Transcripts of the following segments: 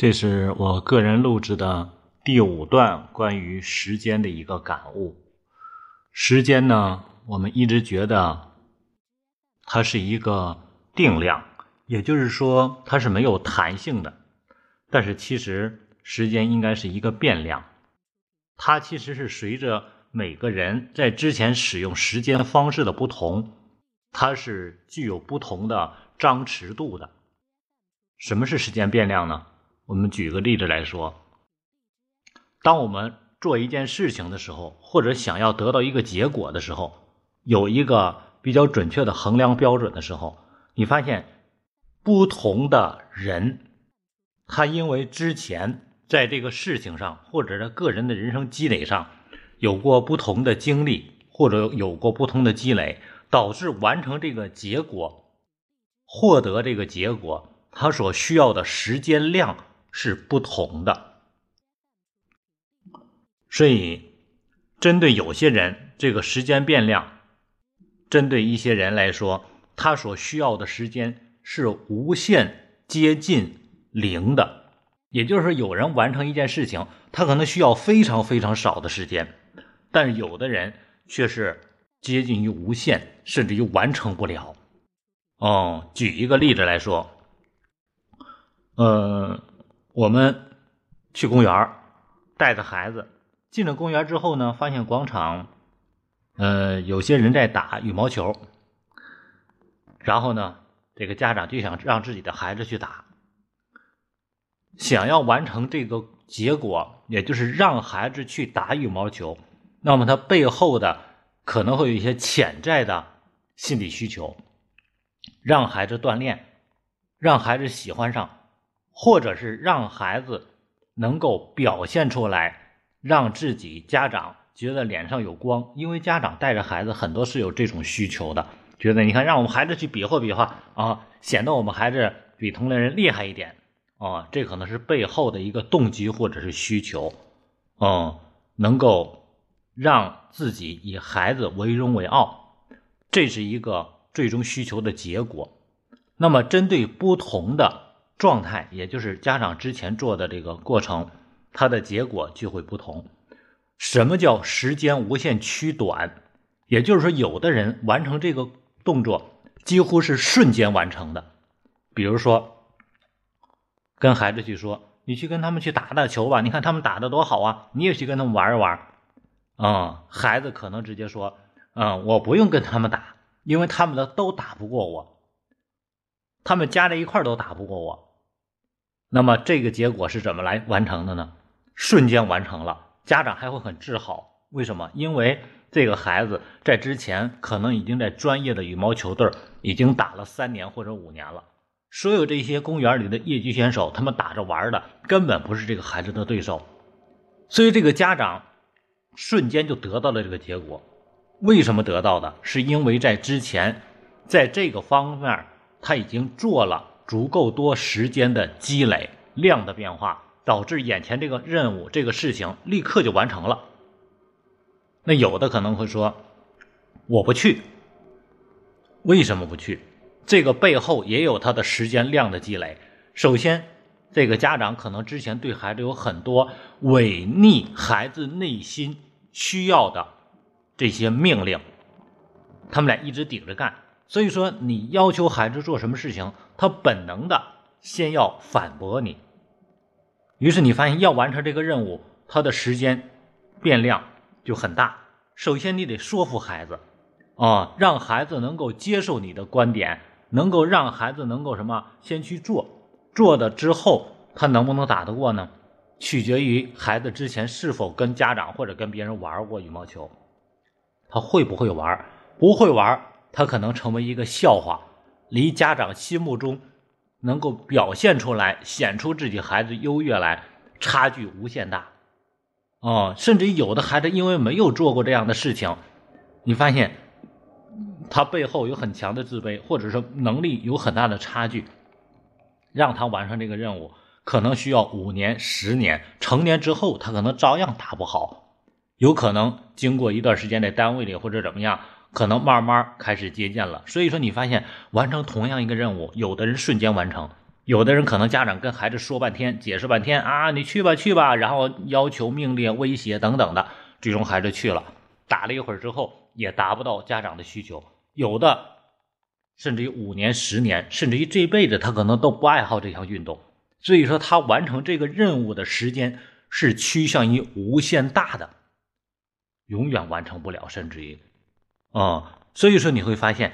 这是我个人录制的第五段关于时间的一个感悟。时间呢，我们一直觉得它是一个定量，也就是说它是没有弹性的。但是其实时间应该是一个变量，它其实是随着每个人在之前使用时间方式的不同，它是具有不同的张弛度的。什么是时间变量呢？我们举个例子来说，当我们做一件事情的时候，或者想要得到一个结果的时候，有一个比较准确的衡量标准的时候，你发现不同的人，他因为之前在这个事情上，或者在个人的人生积累上，有过不同的经历，或者有过不同的积累，导致完成这个结果，获得这个结果。他所需要的时间量是不同的，所以针对有些人，这个时间变量，针对一些人来说，他所需要的时间是无限接近零的。也就是说，有人完成一件事情，他可能需要非常非常少的时间，但是有的人却是接近于无限，甚至于完成不了。哦，举一个例子来说。呃，我们去公园带着孩子进了公园之后呢，发现广场，呃，有些人在打羽毛球。然后呢，这个家长就想让自己的孩子去打，想要完成这个结果，也就是让孩子去打羽毛球。那么他背后的可能会有一些潜在的心理需求，让孩子锻炼，让孩子喜欢上。或者是让孩子能够表现出来，让自己家长觉得脸上有光，因为家长带着孩子很多是有这种需求的，觉得你看让我们孩子去比划比划啊，显得我们孩子比同龄人厉害一点啊，这可能是背后的一个动机或者是需求，嗯，能够让自己以孩子为荣为傲，这是一个最终需求的结果。那么针对不同的。状态，也就是家长之前做的这个过程，它的结果就会不同。什么叫时间无限趋短？也就是说，有的人完成这个动作几乎是瞬间完成的。比如说，跟孩子去说：“你去跟他们去打打球吧，你看他们打的多好啊，你也去跟他们玩一玩。”啊，孩子可能直接说：“嗯，我不用跟他们打，因为他们的都打不过我，他们加在一块都打不过我。”那么这个结果是怎么来完成的呢？瞬间完成了，家长还会很自豪。为什么？因为这个孩子在之前可能已经在专业的羽毛球队已经打了三年或者五年了。所有这些公园里的业余选手，他们打着玩的，根本不是这个孩子的对手。所以这个家长瞬间就得到了这个结果。为什么得到的？是因为在之前，在这个方面他已经做了。足够多时间的积累，量的变化，导致眼前这个任务、这个事情立刻就完成了。那有的可能会说：“我不去。”为什么不去？这个背后也有他的时间量的积累。首先，这个家长可能之前对孩子有很多违逆孩子内心需要的这些命令，他们俩一直顶着干。所以说，你要求孩子做什么事情，他本能的先要反驳你。于是你发现，要完成这个任务，他的时间变量就很大。首先，你得说服孩子，啊，让孩子能够接受你的观点，能够让孩子能够什么，先去做。做的之后，他能不能打得过呢？取决于孩子之前是否跟家长或者跟别人玩过羽毛球，他会不会玩？不会玩。他可能成为一个笑话，离家长心目中能够表现出来、显出自己孩子优越来，差距无限大。哦，甚至有的孩子因为没有做过这样的事情，你发现他背后有很强的自卑，或者说能力有很大的差距，让他完成这个任务，可能需要五年、十年，成年之后他可能照样打不好，有可能经过一段时间在单位里或者怎么样。可能慢慢开始接见了，所以说你发现完成同样一个任务，有的人瞬间完成，有的人可能家长跟孩子说半天，解释半天啊，你去吧去吧，然后要求、命令、威胁等等的，最终孩子去了，打了一会儿之后也达不到家长的需求，有的甚至于五年、十年，甚至于这辈子他可能都不爱好这项运动，所以说他完成这个任务的时间是趋向于无限大的，永远完成不了，甚至于，啊，所以说你会发现，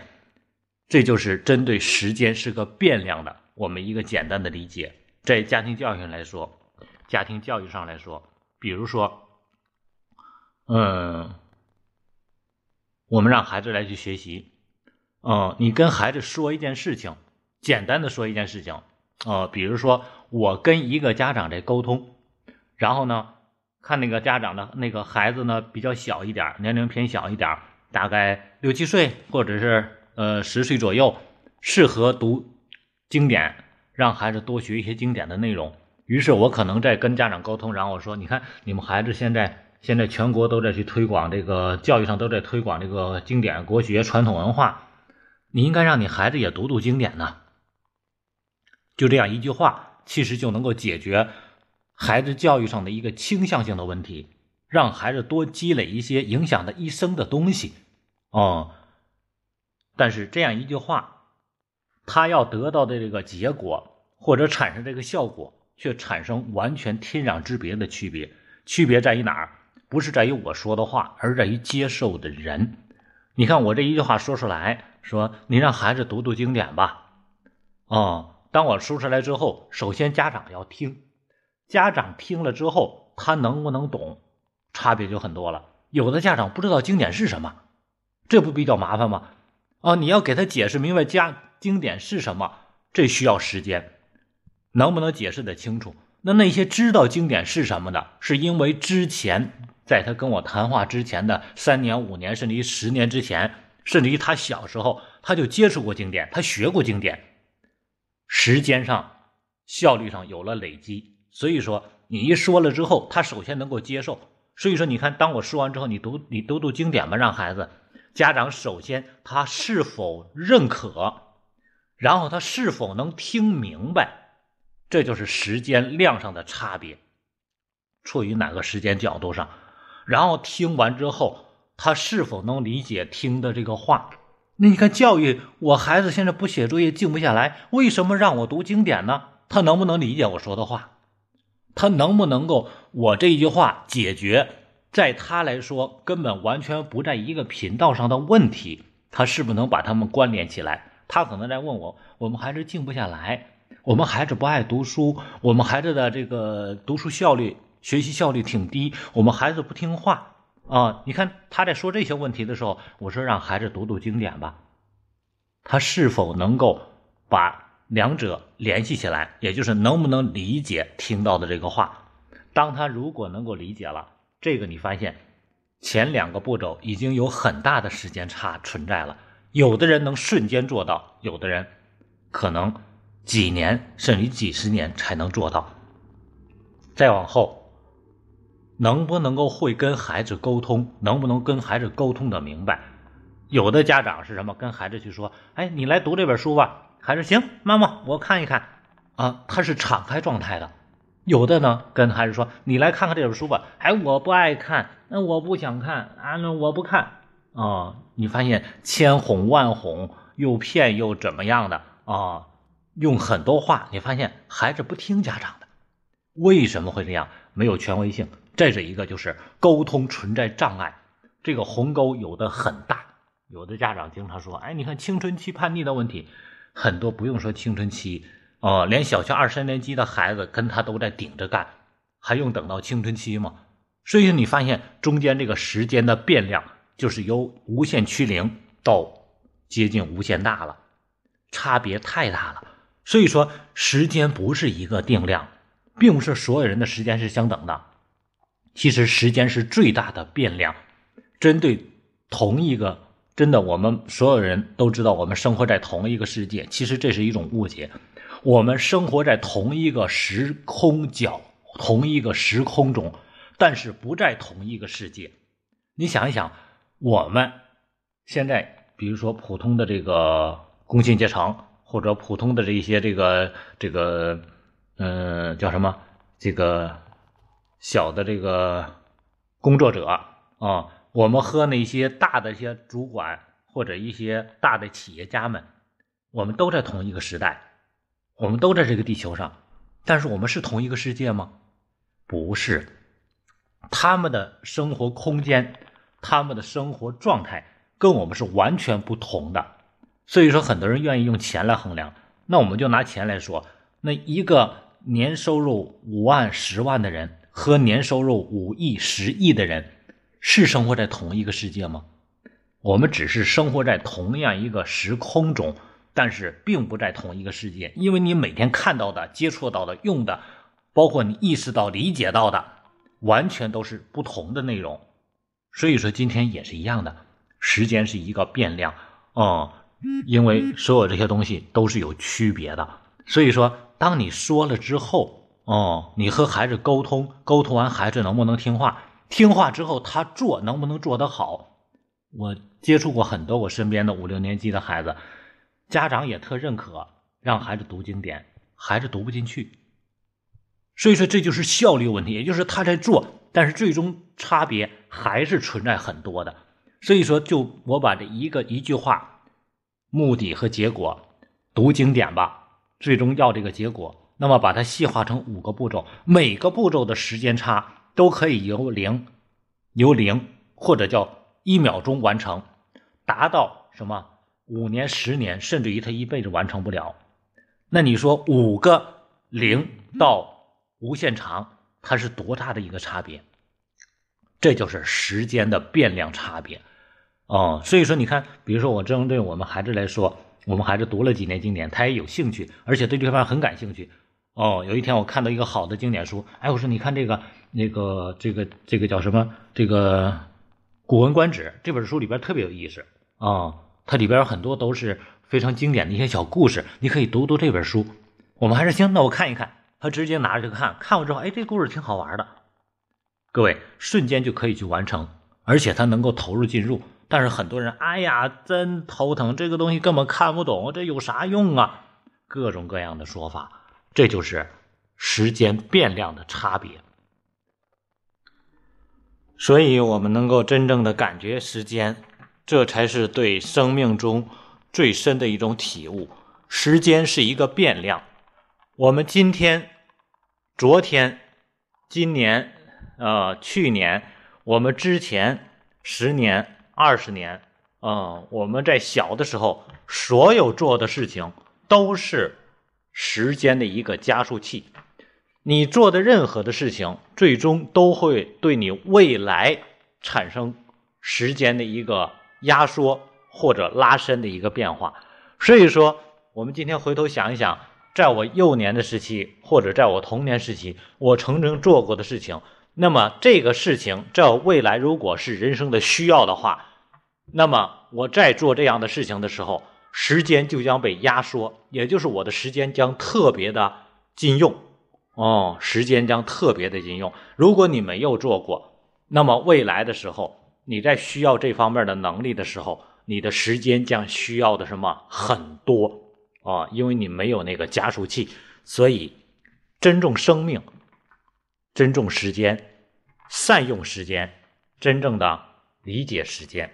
这就是针对时间是个变量的。我们一个简单的理解，在家庭教育上来说，家庭教育上来说，比如说，嗯，我们让孩子来去学习，嗯，你跟孩子说一件事情，简单的说一件事情，呃，比如说我跟一个家长在沟通，然后呢，看那个家长的那个孩子呢比较小一点，年龄偏小一点，大概六七岁或者是呃十岁左右，适合读。经典，让孩子多学一些经典的内容。于是我可能在跟家长沟通，然后我说：“你看，你们孩子现在现在全国都在去推广这个教育上都在推广这个经典国学传统文化，你应该让你孩子也读读经典呢。”就这样一句话，其实就能够解决孩子教育上的一个倾向性的问题，让孩子多积累一些影响他一生的东西。哦，但是这样一句话。他要得到的这个结果，或者产生这个效果，却产生完全天壤之别的区别。区别在于哪儿？不是在于我说的话，而在于接受的人。你看我这一句话说出来，说你让孩子读读经典吧。哦，当我说出来之后，首先家长要听，家长听了之后，他能不能懂，差别就很多了。有的家长不知道经典是什么，这不比较麻烦吗？哦，你要给他解释明白家。经典是什么？这需要时间，能不能解释的清楚？那那些知道经典是什么的，是因为之前在他跟我谈话之前的三年、五年，甚至于十年之前，甚至于他小时候他就接触过经典，他学过经典，时间上、效率上有了累积。所以说，你一说了之后，他首先能够接受。所以说，你看，当我说完之后，你读你读读经典吧，让孩子，家长首先他是否认可？然后他是否能听明白，这就是时间量上的差别，处于哪个时间角度上。然后听完之后，他是否能理解听的这个话？那你看教育我孩子现在不写作业静不下来，为什么让我读经典呢？他能不能理解我说的话？他能不能够我这一句话解决在他来说根本完全不在一个频道上的问题？他是不是能把他们关联起来？他可能在问我：我们孩子静不下来，我们孩子不爱读书，我们孩子的这个读书效率、学习效率挺低，我们孩子不听话啊！你看他在说这些问题的时候，我说让孩子读读经典吧。他是否能够把两者联系起来？也就是能不能理解听到的这个话？当他如果能够理解了，这个你发现前两个步骤已经有很大的时间差存在了。有的人能瞬间做到，有的人可能几年甚至几十年才能做到。再往后，能不能够会跟孩子沟通？能不能跟孩子沟通的明白？有的家长是什么？跟孩子去说：“哎，你来读这本书吧。”还是行，妈妈，我看一看。啊，他是敞开状态的。有的呢，跟孩子说：“你来看看这本书吧。”哎，我不爱看，那我不想看啊，那我不看。啊，你发现千哄万哄又骗又怎么样的啊？用很多话，你发现孩子不听家长的，为什么会这样？没有权威性。这是一个就是沟通存在障碍，这个鸿沟有的很大。有的家长经常说：“哎，你看青春期叛逆的问题，很多不用说青春期哦，连小学二三年级的孩子跟他都在顶着干，还用等到青春期吗？”所以你发现中间这个时间的变量。就是由无限趋零到接近无限大了，差别太大了。所以说，时间不是一个定量，并不是所有人的时间是相等的。其实，时间是最大的变量。针对同一个，真的，我们所有人都知道，我们生活在同一个世界。其实这是一种误解。我们生活在同一个时空角，同一个时空中，但是不在同一个世界。你想一想。我们现在，比如说普通的这个工薪阶层或者普通的这些这个这个，嗯，叫什么？这个小的这个工作者啊，我们和那些大的一些主管或者一些大的企业家们，我们都在同一个时代，我们都在这个地球上，但是我们是同一个世界吗？不是，他们的生活空间，他们的生活状态跟我们是完全不同的。所以说，很多人愿意用钱来衡量。那我们就拿钱来说，那一个年收入五万、十万的人和年收入五亿、十亿的人，是生活在同一个世界吗？我们只是生活在同样一个时空中，但是并不在同一个世界。因为你每天看到的、接触到的、用的，包括你意识到、理解到的，完全都是不同的内容。所以说，今天也是一样的，时间是一个变量，嗯。因为所有这些东西都是有区别的，所以说，当你说了之后，哦，你和孩子沟通，沟通完孩子能不能听话，听话之后他做能不能做得好？我接触过很多我身边的五六年级的孩子，家长也特认可让孩子读经典，孩子读不进去，所以说这就是效率问题，也就是他在做，但是最终差别还是存在很多的。所以说，就我把这一个一句话。目的和结果，读经典吧，最终要这个结果。那么把它细化成五个步骤，每个步骤的时间差都可以由零，由零或者叫一秒钟完成，达到什么五年、十年，甚至于他一辈子完成不了。那你说五个零到无限长，它是多大的一个差别？这就是时间的变量差别。哦，所以说你看，比如说我针对我们孩子来说，我们孩子读了几年经典，他也有兴趣，而且对这方面很感兴趣。哦，有一天我看到一个好的经典书，哎，我说你看这个那个这个这个叫什么？这个《古文观止》这本书里边特别有意思啊，它里边很多都是非常经典的一些小故事，你可以读读这本书。我们还是行，那我看一看。他直接拿着就看，看完之后，哎，这故事挺好玩的。各位瞬间就可以去完成，而且他能够投入进入。但是很多人，哎呀，真头疼，这个东西根本看不懂，这有啥用啊？各种各样的说法，这就是时间变量的差别。所以，我们能够真正的感觉时间，这才是对生命中最深的一种体悟。时间是一个变量，我们今天、昨天、今年、呃，去年，我们之前十年。二十年，嗯，我们在小的时候，所有做的事情都是时间的一个加速器。你做的任何的事情，最终都会对你未来产生时间的一个压缩或者拉伸的一个变化。所以说，我们今天回头想一想，在我幼年的时期，或者在我童年时期，我曾经做过的事情。那么这个事情，在未来如果是人生的需要的话，那么我在做这样的事情的时候，时间就将被压缩，也就是我的时间将特别的禁用哦，时间将特别的禁用。如果你没有做过，那么未来的时候，你在需要这方面的能力的时候，你的时间将需要的什么很多啊，因为你没有那个加速器，所以珍重生命。珍重时间，善用时间，真正的理解时间。